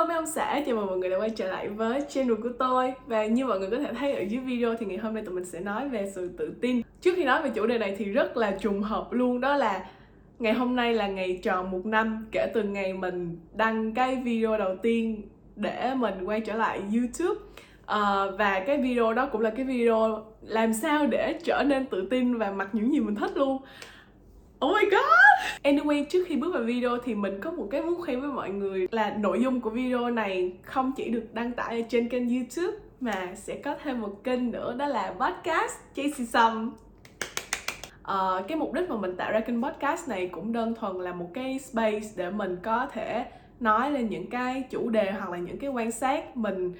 Hello mấy ông xã, chào mừng mọi người đã quay trở lại với channel của tôi. Và như mọi người có thể thấy ở dưới video thì ngày hôm nay tụi mình sẽ nói về sự tự tin. Trước khi nói về chủ đề này thì rất là trùng hợp luôn Đó là ngày hôm nay là ngày tròn một năm kể từ ngày mình đăng cái video đầu tiên để mình quay trở lại YouTube. À, Và cái video đó cũng là cái video làm sao để trở nên tự tin và mặc những gì mình thích luôn. Oh my god! Anyway, trước khi bước vào video thì mình có một cái muốn khen với mọi người là nội dung của video này không chỉ được đăng tải ở trên kênh YouTube mà sẽ có thêm một kênh nữa đó là podcast Chasey Sum. Uh, cái mục đích mà mình tạo ra kênh podcast này cũng đơn thuần là một cái space để mình có thể nói lên những cái chủ đề hoặc là những cái quan sát mình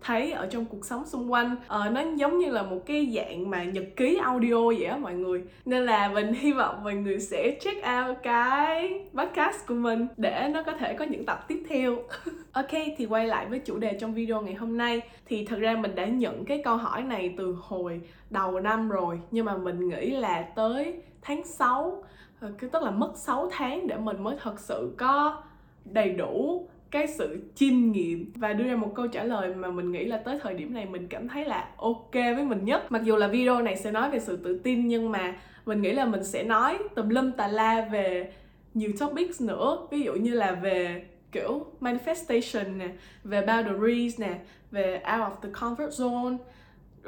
thấy ở trong cuộc sống xung quanh. Ờ, nó giống như là một cái dạng mà nhật ký audio vậy á mọi người. Nên là mình hy vọng mọi người sẽ check out cái podcast của mình để nó có thể có những tập tiếp theo. Ok thì quay lại với chủ đề trong video ngày hôm nay. Thì thật ra mình đã nhận cái câu hỏi này từ hồi đầu năm rồi nhưng mà mình nghĩ là tới tháng 6 ờ, tức là mất 6 tháng để mình mới thật sự có đầy đủ cái sự chiêm nghiệm và đưa ra một câu trả lời mà mình nghĩ là tới thời điểm này mình cảm thấy là ok với mình nhất. Mặc dù là video này sẽ nói về sự tự tin, nhưng mà mình nghĩ là mình sẽ nói tùm lum tà la về nhiều topics nữa. Ví dụ như là về kiểu manifestation nè, về boundaries nè, về out of the comfort zone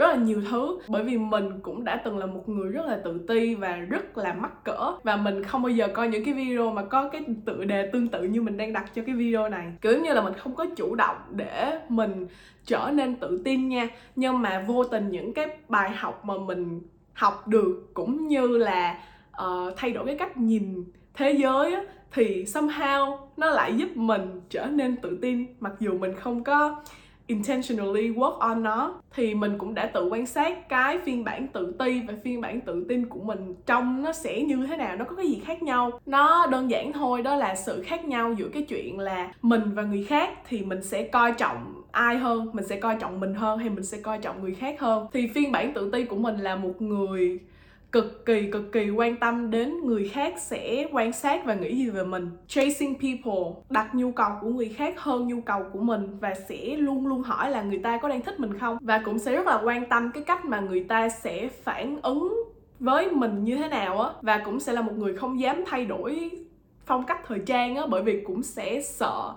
rất là nhiều thứ. Bởi vì mình cũng đã từng là một người rất là tự ti và rất là mắc cỡ. Và mình không bao giờ coi những cái video mà có cái tựa đề tương tự như mình đang đặt cho cái video này. Kiểu như là mình không có chủ động để mình trở nên tự tin nha. Nhưng mà vô tình những cái bài học mà mình học được cũng như là uh, thay đổi cái cách nhìn thế giới á, thì somehow nó lại giúp mình trở nên tự tin. Mặc dù mình không có intentionally work on nó, thì mình cũng đã tự quan sát cái phiên bản tự ti và phiên bản tự tin của mình trong nó sẽ như thế nào, nó có cái gì khác nhau. Nó đơn giản thôi, đó là sự khác nhau giữa cái chuyện là mình và người khác thì mình sẽ coi trọng ai hơn, mình sẽ coi trọng mình hơn hay mình sẽ coi trọng người khác hơn. Thì phiên bản tự ti của mình là một người cực kỳ cực kỳ quan tâm đến người khác sẽ quan sát và nghĩ gì về mình. Chasing people đặt nhu cầu của người khác hơn nhu cầu của mình và sẽ luôn luôn hỏi là người ta có đang thích mình không? Và cũng sẽ rất là quan tâm cái cách mà người ta sẽ phản ứng với mình như thế nào á. Và cũng sẽ là một người không dám thay đổi phong cách thời trang á, bởi vì cũng sẽ sợ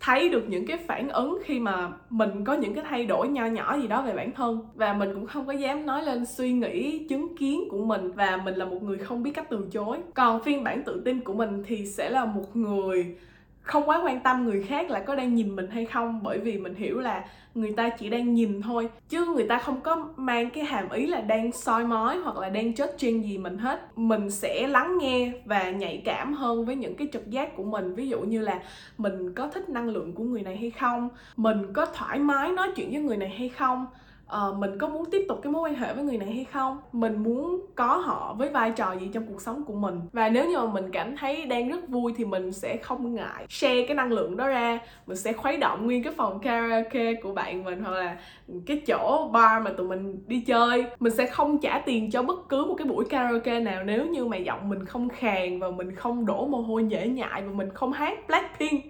thấy được những cái phản ứng khi mà mình có những cái thay đổi nho nhỏ gì đó về bản thân. Và mình cũng không có dám nói lên suy nghĩ, chứng kiến của mình và mình là một người không biết cách từ chối. Còn phiên bản tự tin của mình thì sẽ là một người không quá quan tâm người khác là có đang nhìn mình hay không, bởi vì mình hiểu là người ta chỉ đang nhìn thôi. Chứ người ta không có mang cái hàm ý là đang soi mói hoặc là đang chết trên gì mình hết. Mình sẽ lắng nghe và nhạy cảm hơn với những cái trực giác của mình. Ví dụ như là mình có thích năng lượng của người này hay không? Mình có thoải mái nói chuyện với người này hay không? Uh, mình có muốn tiếp tục cái mối quan hệ với người này hay không? Mình muốn có họ với vai trò gì trong cuộc sống của mình. Và nếu như mà mình cảm thấy đang rất vui thì mình sẽ không ngại share cái năng lượng đó ra. Mình sẽ khuấy động nguyên cái phòng karaoke của bạn mình hoặc là cái chỗ bar mà tụi mình đi chơi. Mình sẽ không trả tiền cho bất cứ một cái buổi karaoke nào nếu như mà giọng mình không khàn và mình không đổ mồ hôi dễ nhại và mình không hát blackpink.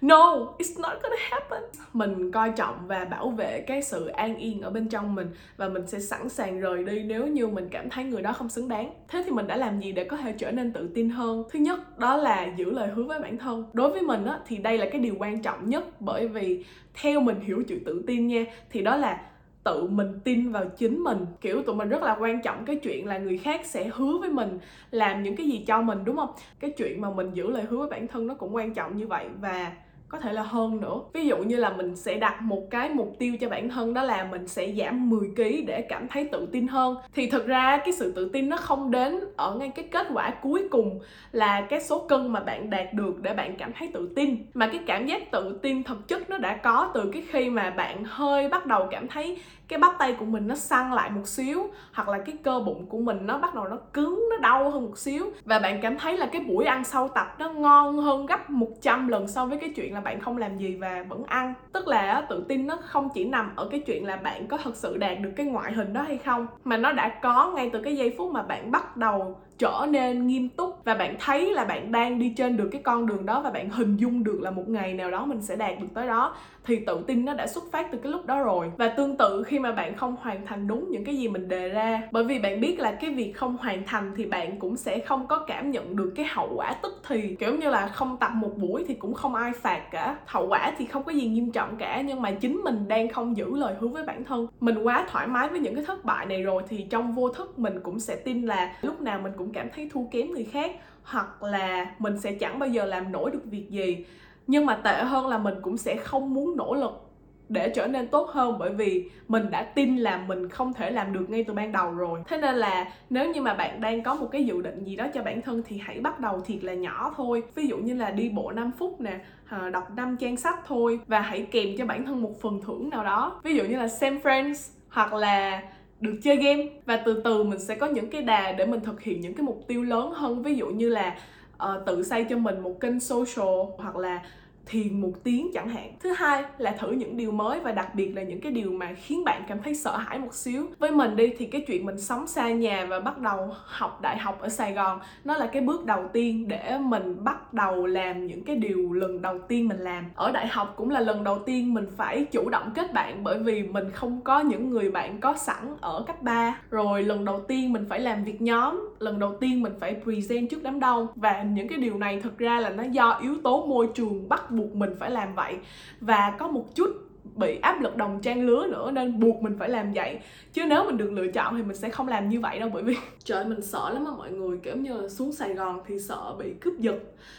No, it's not gonna happen. Mình coi trọng và bảo vệ cái sự an yên ở bên trong mình và mình sẽ sẵn sàng rời đi nếu như mình cảm thấy người đó không xứng đáng. Thế thì mình đã làm gì để có thể trở nên tự tin hơn? Thứ nhất, đó là giữ lời hứa với bản thân. Đối với mình á thì đây là cái điều quan trọng nhất bởi vì theo mình hiểu chữ tự tin nha thì đó là tự mình tin vào chính mình kiểu tụi mình rất là quan trọng cái chuyện là người khác sẽ hứa với mình làm những cái gì cho mình đúng không cái chuyện mà mình giữ lời hứa với bản thân nó cũng quan trọng như vậy và có thể là hơn nữa. Ví dụ như là mình sẽ đặt một cái mục tiêu cho bản thân, đó là mình sẽ giảm 10 kg để cảm thấy tự tin hơn. Thì thực ra cái sự tự tin nó không đến ở ngay cái kết quả cuối cùng là cái số cân mà bạn đạt được để bạn cảm thấy tự tin. Mà cái cảm giác tự tin thực chất nó đã có từ cái khi mà bạn hơi bắt đầu cảm thấy cái bắp tay của mình nó săn lại một xíu, hoặc là cái cơ bụng của mình nó bắt đầu nó cứng, nó đau hơn một xíu. Và bạn cảm thấy là cái buổi ăn sau tập nó ngon hơn gấp 100 lần so với cái chuyện là bạn không làm gì và vẫn ăn. Tức là tự tin nó không chỉ nằm ở cái chuyện là bạn có thật sự đạt được cái ngoại hình đó hay không, mà nó đã có ngay từ cái giây phút mà bạn bắt đầu trở nên nghiêm túc và bạn thấy là bạn đang đi trên được cái con đường đó và bạn hình dung được là một ngày nào đó mình sẽ đạt được tới đó, thì tự tin nó đã xuất phát từ cái lúc đó rồi. Và tương tự khi mà bạn không hoàn thành đúng những cái gì mình đề ra, bởi vì bạn biết là cái việc không hoàn thành thì bạn cũng sẽ không có cảm nhận được cái hậu quả tức thì. Kiểu như là không tập một buổi thì cũng không ai phạt cả. Hậu quả thì không có gì nghiêm trọng cả, nhưng mà chính mình đang không giữ lời hứa với bản thân. Mình quá thoải mái với những cái thất bại này rồi thì trong vô thức mình cũng sẽ tin là lúc nào mình cũng cảm thấy thua kém người khác, hoặc là mình sẽ chẳng bao giờ làm nổi được việc gì. Nhưng mà tệ hơn là mình cũng sẽ không muốn nỗ lực để trở nên tốt hơn, bởi vì mình đã tin là mình không thể làm được ngay từ ban đầu rồi. Thế nên là nếu như mà bạn đang có một cái dự định gì đó cho bản thân thì hãy bắt đầu thiệt là nhỏ thôi. Ví dụ như là đi bộ 5 phút nè ờ, đọc 5 trang sách thôi và hãy kèm cho bản thân một phần thưởng nào đó. Ví dụ như là xem Friends hoặc là được chơi game. Và từ từ mình sẽ có những cái đà để mình thực hiện những cái mục tiêu lớn hơn. Ví dụ như là uh, tự xây cho mình một kênh social hoặc là thiền một tiếng chẳng hạn. Thứ hai là thử những điều mới và đặc biệt là những cái điều mà khiến bạn cảm thấy sợ hãi một xíu. Với mình đi thì cái chuyện mình sống xa nhà và bắt đầu học đại học ở sài gòn, nó là cái bước đầu tiên để mình bắt đầu làm những cái điều lần đầu tiên mình làm. Ở đại học cũng là lần đầu tiên mình phải chủ động kết bạn bởi vì mình không có những người bạn có sẵn ở cấp 3 rồi lần đầu tiên mình phải làm việc nhóm lần đầu tiên mình phải present trước đám đông. Và những cái điều này thực ra là nó do yếu tố môi trường bắt buộc mình phải làm vậy. Và có một chút bị áp lực đồng trang lứa nữa nên buộc mình phải làm vậy. Chứ nếu mình được lựa chọn thì mình sẽ không làm như vậy đâu, bởi vì trời mình sợ lắm á mọi người. Kiểu như là xuống sài gòn thì sợ bị cướp giật.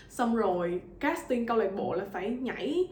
Xong rồi casting câu lạc bộ là phải nhảy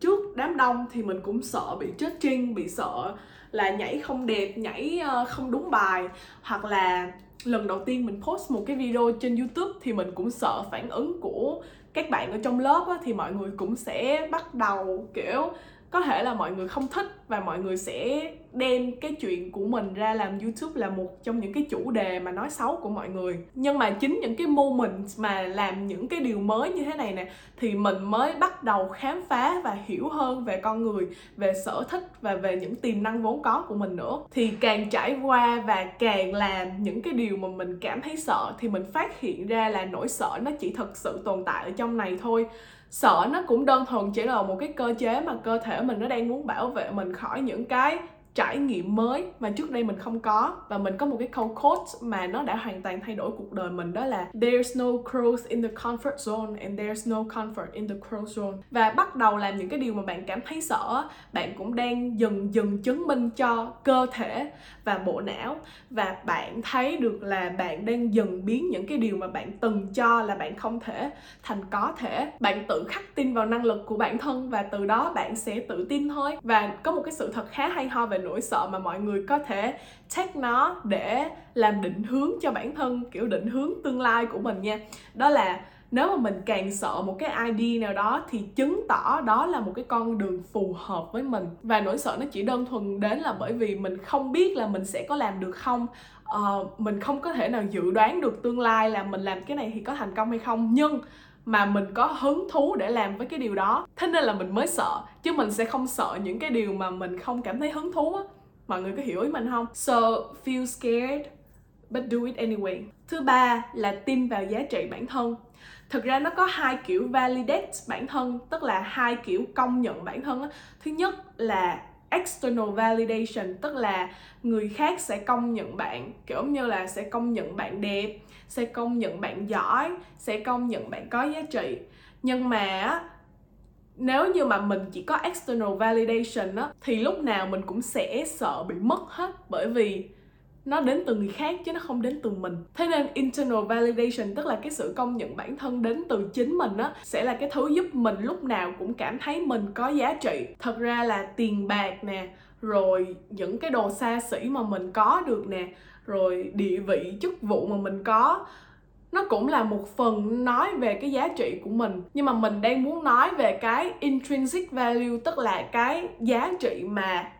trước đám đông thì mình cũng sợ bị chết trinh bị sợ là nhảy không đẹp, nhảy ờ, không đúng bài. Hoặc là lần đầu tiên mình post một cái video trên youtube thì mình cũng sợ phản ứng của các bạn ở trong lớp á, thì mọi người cũng sẽ bắt đầu kiểu có thể là mọi người không thích và mọi người sẽ đem cái chuyện của mình ra làm youtube là một trong những cái chủ đề mà nói xấu của mọi người. Nhưng mà chính những cái moment mà làm những cái điều mới như thế này nè, thì mình mới bắt đầu khám phá và hiểu hơn về con người, về sở thích và về những tiềm năng vốn có của mình nữa. Thì càng trải qua và càng làm những cái điều mà mình cảm thấy sợ, thì mình phát hiện ra là nỗi sợ nó chỉ thực sự tồn tại ở trong này thôi sợ nó cũng đơn thuần chỉ là một cái cơ chế mà cơ thể mình nó đang muốn bảo vệ mình khỏi những cái trải nghiệm mới mà trước đây mình không có. Và mình có một cái câu quote mà nó đã hoàn toàn thay đổi cuộc đời mình, đó là, there's no growth in the comfort zone and there's no comfort in the growth zone. Và bắt đầu làm những cái điều mà bạn cảm thấy sợ bạn cũng đang dần dần chứng minh cho cơ thể và bộ não. Và bạn thấy được là bạn đang dần biến những cái điều mà bạn từng cho là bạn không thể thành có thể. Bạn tự khắc tin vào năng lực của bản thân và từ đó bạn sẽ tự tin thôi. Và có một cái sự thật khá hay ho về nỗi sợ mà mọi người có thể take nó để làm định hướng cho bản thân kiểu định hướng tương lai của mình nha. Đó là nếu mà mình càng sợ một cái ID nào đó thì chứng tỏ đó là một cái con đường phù hợp với mình. Và nỗi sợ nó chỉ đơn thuần đến là bởi vì mình không biết là mình sẽ có làm được không. Uh, mình không có thể nào dự đoán được tương lai là mình làm cái này thì có thành công hay không. Nhưng mà mình có hứng thú để làm với cái điều đó. Thế nên là mình mới sợ, chứ mình sẽ không sợ những cái điều mà mình không cảm thấy hứng thú á. Mọi người có hiểu ý mình không? So, feel scared, but do it anyway. Thứ ba là tin vào giá trị bản thân. Thực ra nó có hai kiểu validate bản thân, tức là hai kiểu công nhận bản thân á. Thứ nhất là external validation, tức là người khác sẽ công nhận bạn, kiểu như là sẽ công nhận bạn đẹp, sẽ công nhận bạn giỏi, sẽ công nhận bạn có giá trị. Nhưng mà nếu như mà mình chỉ có external validation á, thì lúc nào mình cũng sẽ sợ bị mất hết bởi vì nó đến từ người khác chứ nó không đến từ mình. Thế nên internal validation, tức là cái sự công nhận bản thân đến từ chính mình á, sẽ là cái thứ giúp mình lúc nào cũng cảm thấy mình có giá trị. Thật ra là tiền bạc nè, rồi những cái đồ xa xỉ mà mình có được nè, rồi địa vị, chức vụ mà mình có, nó cũng là một phần nói về cái giá trị của mình. Nhưng mà mình đang muốn nói về cái intrinsic value, tức là cái giá trị mà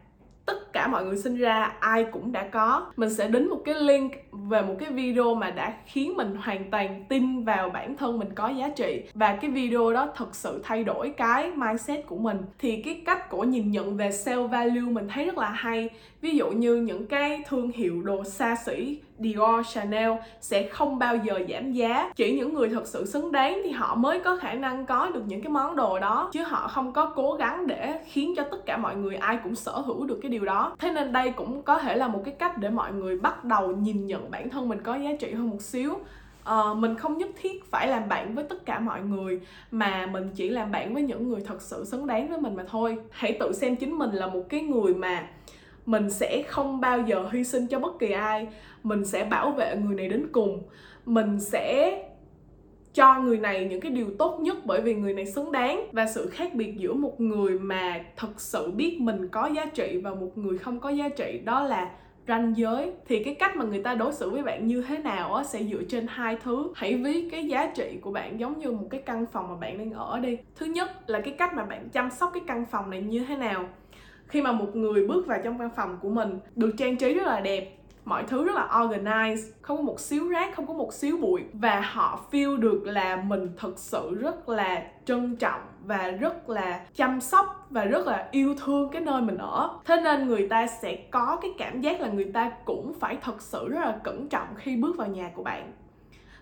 tất cả mọi người sinh ra ai cũng đã có. Mình sẽ đính một cái link về một cái video mà đã khiến mình hoàn toàn tin vào bản thân mình có giá trị. Và cái video đó thực sự thay đổi cái mindset của mình. Thì cái cách của nhìn nhận về self value mình thấy rất là hay. Ví dụ như những cái thương hiệu đồ xa xỉ Dior, Chanel sẽ không bao giờ giảm giá. Chỉ những người thật sự xứng đáng thì họ mới có khả năng có được những cái món đồ đó. Chứ họ không có cố gắng để khiến cho tất cả mọi người ai cũng sở hữu được cái điều đó. Thế nên đây cũng có thể là một cái cách để mọi người bắt đầu nhìn nhận bản thân mình có giá trị hơn một xíu. Uh, mình không nhất thiết phải làm bạn với tất cả mọi người mà mình chỉ làm bạn với những người thật sự xứng đáng với mình mà thôi. Hãy tự xem chính mình là một cái người mà mình sẽ không bao giờ hy sinh cho bất kỳ ai. Mình sẽ bảo vệ người này đến cùng. Mình sẽ cho người này những cái điều tốt nhất bởi vì người này xứng đáng. Và sự khác biệt giữa một người mà thật sự biết mình có giá trị và một người không có giá trị, đó là ranh giới. Thì cái cách mà người ta đối xử với bạn như thế nào á, sẽ dựa trên hai thứ. Hãy ví cái giá trị của bạn giống như một cái căn phòng mà bạn đang ở đi. Thứ nhất là cái cách mà bạn chăm sóc cái căn phòng này như thế nào. Khi mà một người bước vào trong căn phòng của mình, được trang trí rất là đẹp mọi thứ rất là organized, không có một xíu rác, không có một xíu bụi. Và họ feel được là mình thật sự rất là trân trọng và rất là chăm sóc và rất là yêu thương cái nơi mình ở. Thế nên người ta sẽ có cái cảm giác là người ta cũng phải thật sự rất là cẩn trọng khi bước vào nhà của bạn.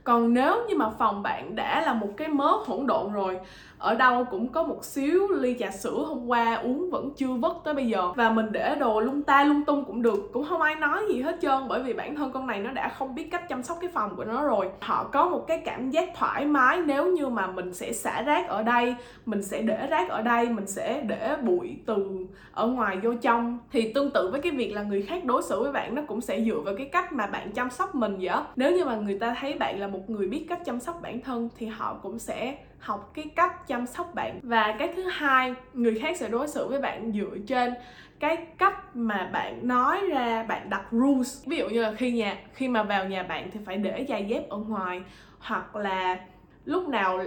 Còn nếu như mà phòng bạn đã là một cái mớ hỗn độn rồi ở đâu cũng có một xíu ly trà sữa hôm qua, uống vẫn chưa vất tới bây giờ. Và mình để đồ lung ta lung tung cũng được, cũng không ai nói gì hết trơn, bởi vì bản thân con này nó đã không biết cách chăm sóc cái phòng của nó rồi. Họ có một cái cảm giác thoải mái nếu như mà mình sẽ xả rác ở đây, mình sẽ để rác ở đây, mình sẽ để bụi từ ở ngoài vô trong. Thì tương tự với cái việc là người khác đối xử với bạn, nó cũng sẽ dựa vào cái cách mà bạn chăm sóc mình vậy nếu như mà người ta thấy bạn là một người biết cách chăm sóc bản thân, thì họ cũng sẽ học cái cách chăm sóc bạn. Và cái thứ hai, người khác sẽ đối xử với bạn dựa trên cái cách mà bạn nói ra, bạn đặt rules. Ví dụ như là khi nhà, khi mà vào nhà bạn thì phải để giày dép ở ngoài, hoặc là lúc nào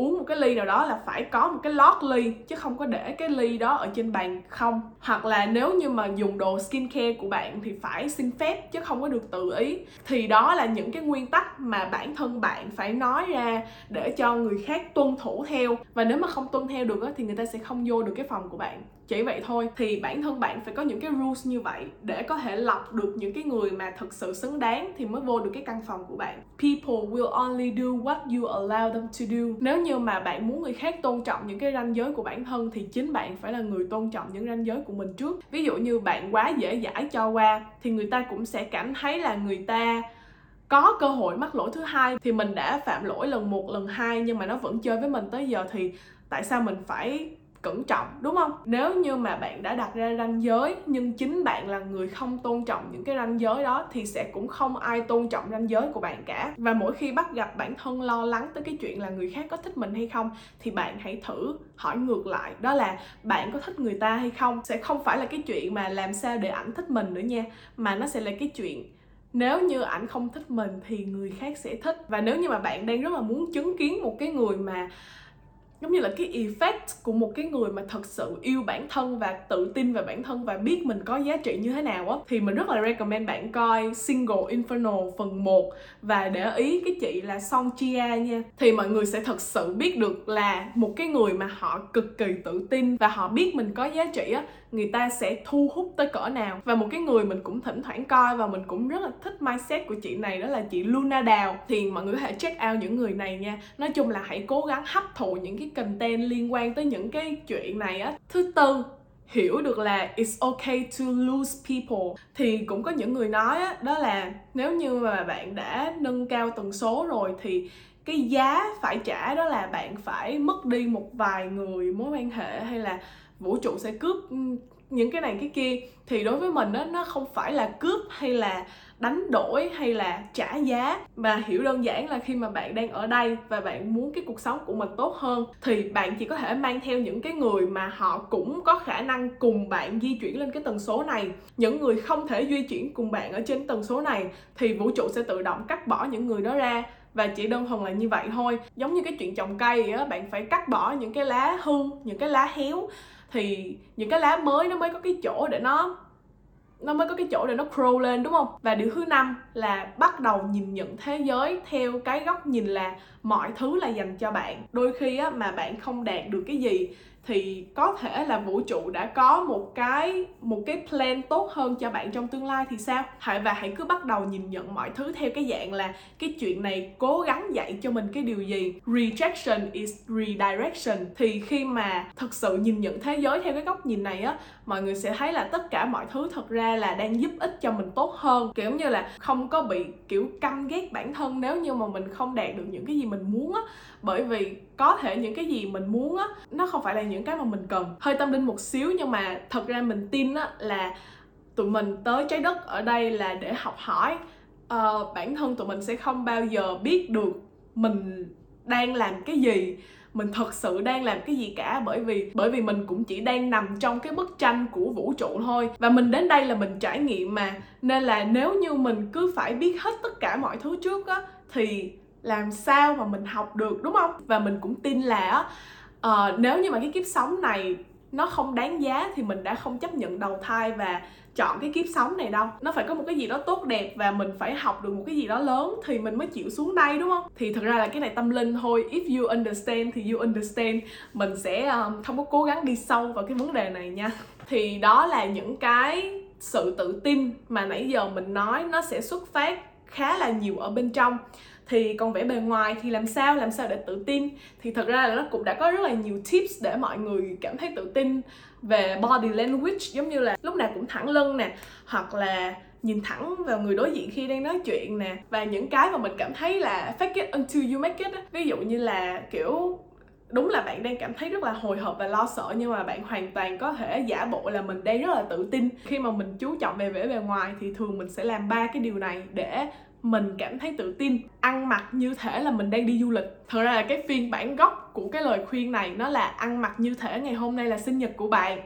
uống một cái ly nào đó là phải có một cái lót ly, chứ không có để cái ly đó ở trên bàn không. Hoặc là nếu như mà dùng đồ skincare của bạn thì phải xin phép, chứ không có được tự ý. Thì đó là những cái nguyên tắc mà bản thân bạn phải nói ra để cho người khác tuân thủ theo. Và nếu mà không tuân theo được thì người ta sẽ không vô được cái phòng của bạn chỉ vậy thôi, thì bản thân bạn phải có những cái rules như vậy để có thể lọc được những cái người mà thực sự xứng đáng thì mới vô được cái căn phòng của bạn. People will only do what you allow them to do. Nếu như mà bạn muốn người khác tôn trọng những cái ranh giới của bản thân thì chính bạn phải là người tôn trọng những ranh giới của mình trước. Ví dụ như bạn quá dễ dãi cho qua thì người ta cũng sẽ cảm thấy là người ta có cơ hội mắc lỗi thứ hai thì mình đã phạm lỗi lần một, lần hai nhưng mà nó vẫn chơi với mình tới giờ thì tại sao mình phải cẩn trọng, đúng không? Nếu như mà bạn đã đặt ra ranh giới, nhưng chính bạn là người không tôn trọng những cái ranh giới đó, thì sẽ cũng không ai tôn trọng ranh giới của bạn cả. Và mỗi khi bắt gặp bản thân lo lắng tới cái chuyện là người khác có thích mình hay không, thì bạn hãy thử hỏi ngược lại. Đó là bạn có thích người ta hay không? Sẽ không phải là cái chuyện mà làm sao để ảnh thích mình nữa nha, mà nó sẽ là cái chuyện nếu như ảnh không thích mình thì người khác sẽ thích. Và nếu như mà bạn đang rất là muốn chứng kiến một cái người mà giống như là cái effect của một cái người mà thật sự yêu bản thân và tự tin về bản thân và biết mình có giá trị như thế nào á, thì mình rất là recommend bạn coi Single Inferno phần 1 và để ý cái chị là Song Chia nha, thì mọi người sẽ thật sự biết được là một cái người mà họ cực kỳ tự tin và họ biết mình có giá trị á người ta sẽ thu hút tới cỡ nào. Và một cái người mình cũng thỉnh thoảng coi và mình cũng rất là thích mindset của chị này đó là chị Luna Đào. Thì mọi người có thể check out những người này nha. Nói chung là hãy cố gắng hấp thụ những cái content liên quan tới những cái chuyện này á. Thứ tư hiểu được là it's okay to lose people. Thì cũng có những người nói á, đó là nếu như mà bạn đã nâng cao tần số rồi thì cái giá phải trả đó là bạn phải mất đi một vài người mối quan hệ hay là vũ trụ sẽ cướp những cái này cái kia. Thì đối với mình đó nó không phải là cướp hay là đánh đổi hay là trả giá, mà hiểu đơn giản là khi mà bạn đang ở đây và bạn muốn cái cuộc sống của mình tốt hơn, thì bạn chỉ có thể mang theo những cái người mà họ cũng có khả năng cùng bạn di chuyển lên cái tần số này. Những người không thể di chuyển cùng bạn ở trên tần số này, thì vũ trụ sẽ tự động cắt bỏ những người đó ra. Và chỉ đơn thuần là như vậy thôi. Giống như cái chuyện trồng cây á, bạn phải cắt bỏ những cái lá hư những cái lá héo thì những cái lá mới nó mới có cái chỗ để nó nó mới có cái chỗ để nó grow lên, đúng không? Và điều thứ năm là bắt đầu nhìn nhận thế giới theo cái góc nhìn là mọi thứ là dành cho bạn. Đôi khi á, mà bạn không đạt được cái gì thì có thể là vũ trụ đã có một cái một cái plan tốt hơn cho bạn trong tương lai thì sao? Hãy, và hãy cứ bắt đầu nhìn nhận mọi thứ theo cái dạng là cái chuyện này cố gắng dạy cho mình cái điều gì? Rejection is redirection. Thì khi mà thật sự nhìn nhận thế giới theo cái góc nhìn này á, mọi người sẽ thấy là tất cả mọi thứ thật ra là đang giúp ích cho mình tốt hơn. Kiểu như là không có bị kiểu căm ghét bản thân nếu như mà mình không đạt được những cái gì mình muốn á bởi vì có thể những cái gì mình muốn á nó không phải là những cái mà mình cần. Hơi tâm linh một xíu nhưng mà thật ra mình tin á là tụi mình tới trái đất ở đây là để học hỏi. Uh, bản thân tụi mình sẽ không bao giờ biết được mình đang làm cái gì mình thật sự đang làm cái gì cả. Bởi vì bởi vì mình cũng chỉ đang nằm trong cái bức tranh của vũ trụ thôi. Và mình đến đây là mình trải nghiệm mà. Nên là nếu như mình cứ phải biết hết tất cả mọi thứ trước á thì làm sao mà mình học được đúng không? Và mình cũng tin là uh, nếu như mà cái kiếp sống này nó không đáng giá thì mình đã không chấp nhận đầu thai và chọn cái kiếp sống này đâu. Nó phải có một cái gì đó tốt đẹp và mình phải học được một cái gì đó lớn thì mình mới chịu xuống đây đúng không? Thì thực ra là cái này tâm linh thôi. If you understand thì you understand. Mình sẽ um, không có cố gắng đi sâu vào cái vấn đề này nha. Thì đó là những cái sự tự tin mà nãy giờ mình nói nó sẽ xuất phát khá là nhiều ở bên trong thì còn vẻ bề ngoài thì làm sao làm sao để tự tin? Thì thật ra là nó cũng đã có rất là nhiều tips để mọi người cảm thấy tự tin về body language, giống như là lúc nào cũng thẳng lưng nè, hoặc là nhìn thẳng vào người đối diện khi đang nói chuyện nè. Và những cái mà mình cảm thấy là fake it until you make it ví dụ như là, kiểu, đúng là bạn đang cảm thấy rất là hồi hộp và lo sợ, nhưng mà bạn hoàn toàn có thể giả bộ là mình đang rất là tự tin. Khi mà mình chú trọng về vẻ bề ngoài thì thường mình sẽ làm ba cái điều này để mình cảm thấy tự tin ăn mặc như thể là mình đang đi du lịch. Thật ra là cái phiên bản gốc của cái lời khuyên này nó là ăn mặc như thể ngày hôm nay là sinh nhật của bạn.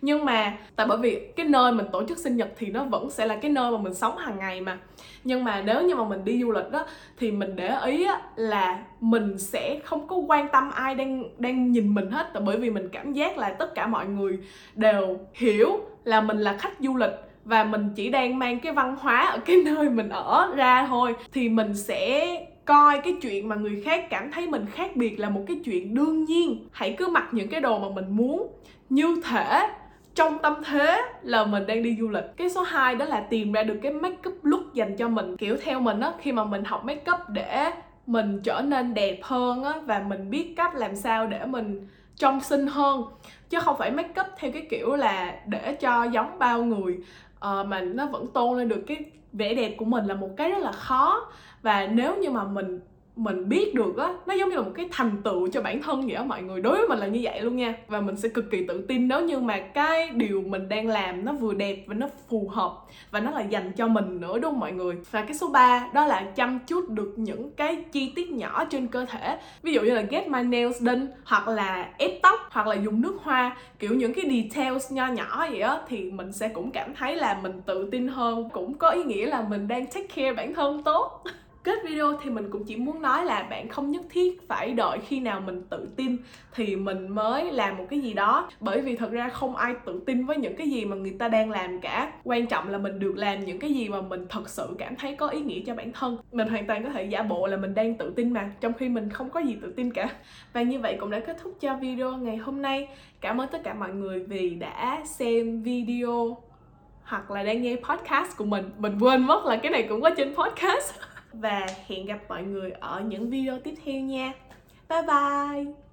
Nhưng mà tại bởi vì cái nơi mình tổ chức sinh nhật thì nó vẫn sẽ là cái nơi mà mình sống hàng ngày mà. Nhưng mà nếu như mà mình đi du lịch đó thì mình để ý á, là mình sẽ không có quan tâm ai đang đang nhìn mình hết. Tại bởi vì mình cảm giác là tất cả mọi người đều hiểu là mình là khách du lịch và mình chỉ đang mang cái văn hóa ở cái nơi mình ở ra thôi. Thì mình sẽ coi cái chuyện mà người khác cảm thấy mình khác biệt là một cái chuyện đương nhiên. Hãy cứ mặc những cái đồ mà mình muốn. Như thể, trong tâm thế là mình đang đi du lịch. Cái số 2 đó là tìm ra được cái make up look dành cho mình. Kiểu theo mình á, khi mà mình học make up để mình trở nên đẹp hơn á, và mình biết cách làm sao để mình trong xinh hơn. Chứ không phải make up theo cái kiểu là để cho giống bao người uh, mà nó vẫn tôn lên được cái vẻ đẹp của mình là một cái rất là khó. Và nếu như mà mình mình biết được á, nó giống như là một cái thành tựu cho bản thân vậy á mọi người. Đối với mình là như vậy luôn nha. Và mình sẽ cực kỳ tự tin nếu như mà cái điều mình đang làm nó vừa đẹp và nó phù hợp và nó là dành cho mình nữa, đúng không mọi người? Và cái số 3 đó là chăm chút được những cái chi tiết nhỏ trên cơ thể. Ví dụ như là get my nails done, hoặc là ép tóc, hoặc là dùng nước hoa. Kiểu những cái details nho nhỏ vậy á, thì mình sẽ cũng cảm thấy là mình tự tin hơn. Cũng có ý nghĩa là mình đang take care bản thân tốt. kết video thì mình cũng chỉ muốn nói là bạn không nhất thiết phải đợi khi nào mình tự tin thì mình mới làm một cái gì đó. Bởi vì thật ra không ai tự tin với những cái gì mà người ta đang làm cả. Quan trọng là mình được làm những cái gì mà mình thật sự cảm thấy có ý nghĩa cho bản thân. Mình hoàn toàn có thể giả bộ là mình đang tự tin mà, trong khi mình không có gì tự tin cả. Và như vậy cũng đã kết thúc cho video ngày hôm nay. Cảm ơn tất cả mọi người vì đã xem video hoặc là đang nghe podcast của mình. Mình quên mất là cái này cũng có trên podcast. và hẹn gặp mọi người ở những video tiếp theo nha. Bye bye!